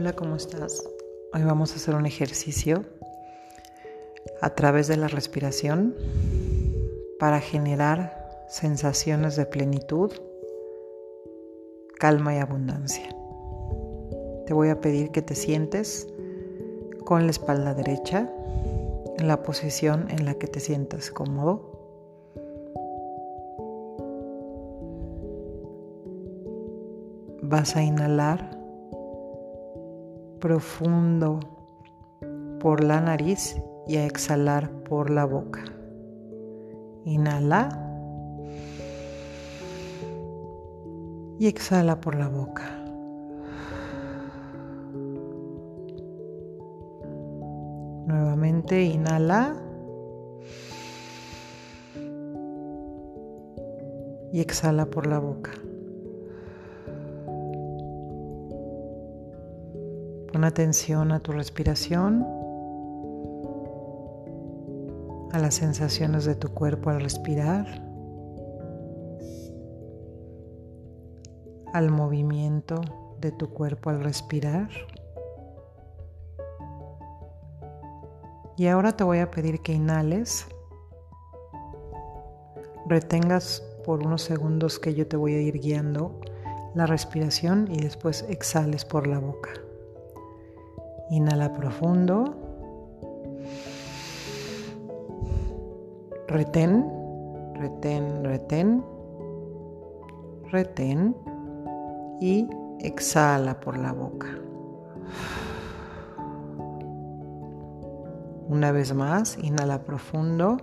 Hola, ¿cómo estás? Hoy vamos a hacer un ejercicio a través de la respiración para generar sensaciones de plenitud, calma y abundancia. Te voy a pedir que te sientes con la espalda derecha en la posición en la que te sientas cómodo. Vas a inhalar profundo por la nariz y a exhalar por la boca. Inhala y exhala por la boca. Nuevamente inhala y exhala por la boca. Pon atención a tu respiración, a las sensaciones de tu cuerpo al respirar, al movimiento de tu cuerpo al respirar. Y ahora te voy a pedir que inhales, retengas por unos segundos que yo te voy a ir guiando la respiración y después exhales por la boca. Inhala profundo. Retén, retén, retén, retén y exhala por la boca. Una vez más, inhala profundo.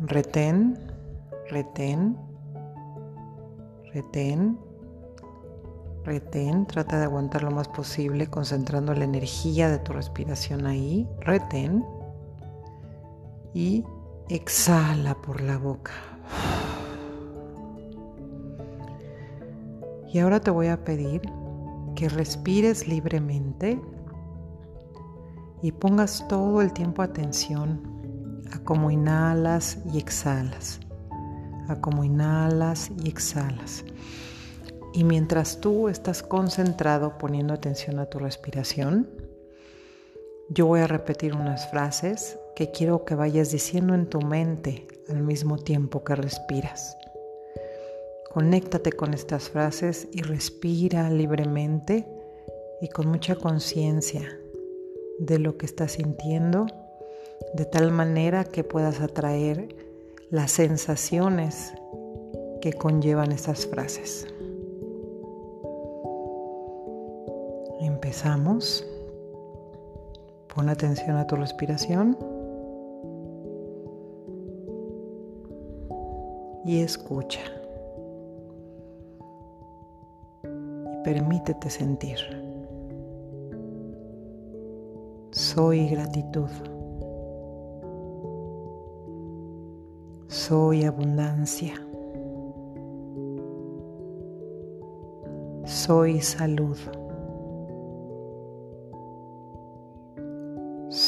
Retén, retén, retén Retén, trata de aguantar lo más posible concentrando la energía de tu respiración ahí. Retén y exhala por la boca. Y ahora te voy a pedir que respires libremente y pongas todo el tiempo atención a cómo inhalas y exhalas, a cómo inhalas y exhalas. Y mientras tú estás concentrado poniendo atención a tu respiración, yo voy a repetir unas frases que quiero que vayas diciendo en tu mente al mismo tiempo que respiras. Conéctate con estas frases y respira libremente y con mucha conciencia de lo que estás sintiendo, de tal manera que puedas atraer las sensaciones que conllevan estas frases. Empezamos. Pon atención a tu respiración. Y escucha. Y permítete sentir. Soy gratitud. Soy abundancia. Soy salud.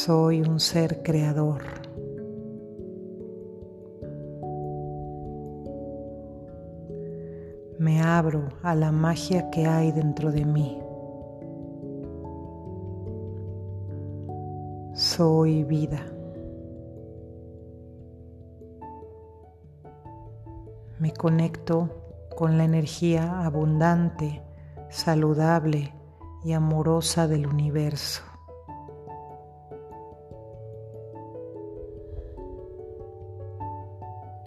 Soy un ser creador. Me abro a la magia que hay dentro de mí. Soy vida. Me conecto con la energía abundante, saludable y amorosa del universo.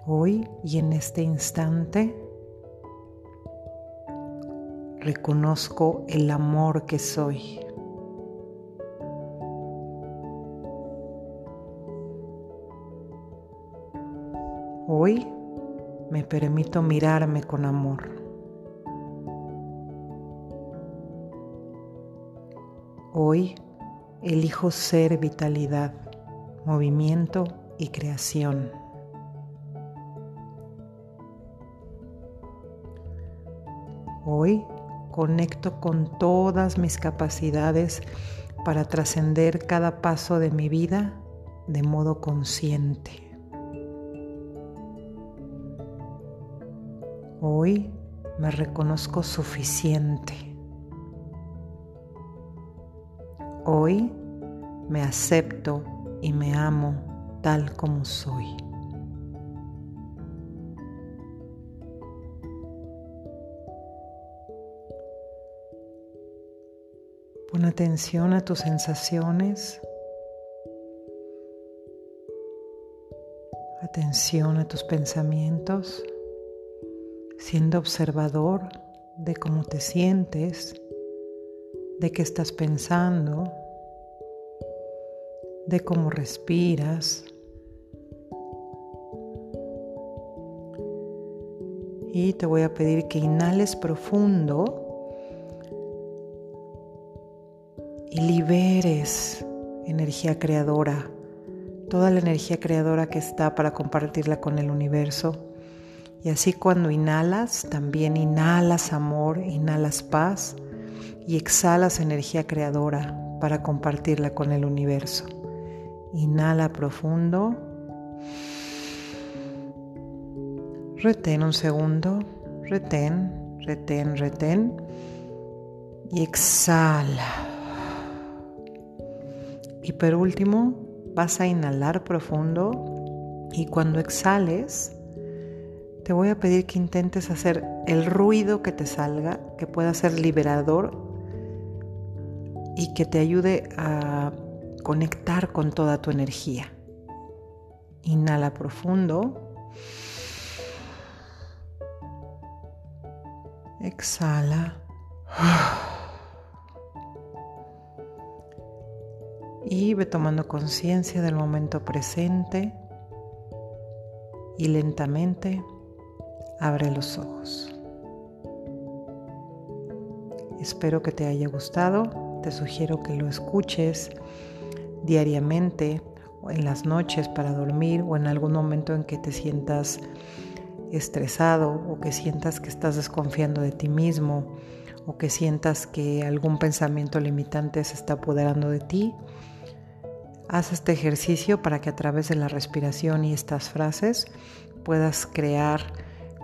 Hoy y en este instante reconozco el amor que soy. Hoy me permito mirarme con amor. Hoy elijo ser vitalidad, movimiento y creación. Hoy conecto con todas mis capacidades para trascender cada paso de mi vida de modo consciente. Hoy me reconozco suficiente. Hoy me acepto y me amo tal como soy. Pon atención a tus sensaciones. Atención a tus pensamientos, siendo observador de cómo te sientes, de qué estás pensando, de cómo respiras. Y te voy a pedir que inhales profundo y liberes energía creadora, toda la energía creadora que está para compartirla con el universo. Y así cuando inhalas, también inhalas amor, inhalas paz y exhalas energía creadora para compartirla con el universo. Inhala profundo. Retén un segundo. Retén, retén, retén. Y exhala. Y por último, vas a inhalar profundo y cuando exhales, te voy a pedir que intentes hacer el ruido que te salga, que pueda ser liberador y que te ayude a conectar con toda tu energía. Inhala profundo. Exhala. Y ve tomando conciencia del momento presente y lentamente abre los ojos. Espero que te haya gustado, te sugiero que lo escuches diariamente o en las noches para dormir o en algún momento en que te sientas estresado o que sientas que estás desconfiando de ti mismo o que sientas que algún pensamiento limitante se está apoderando de ti Haz este ejercicio para que a través de la respiración y estas frases puedas crear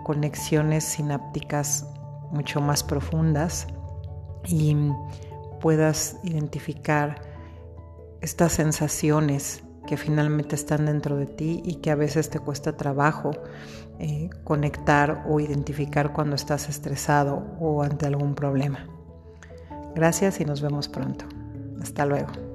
conexiones sinápticas mucho más profundas y puedas identificar estas sensaciones que finalmente están dentro de ti y que a veces te cuesta trabajo eh, conectar o identificar cuando estás estresado o ante algún problema. Gracias y nos vemos pronto. Hasta luego.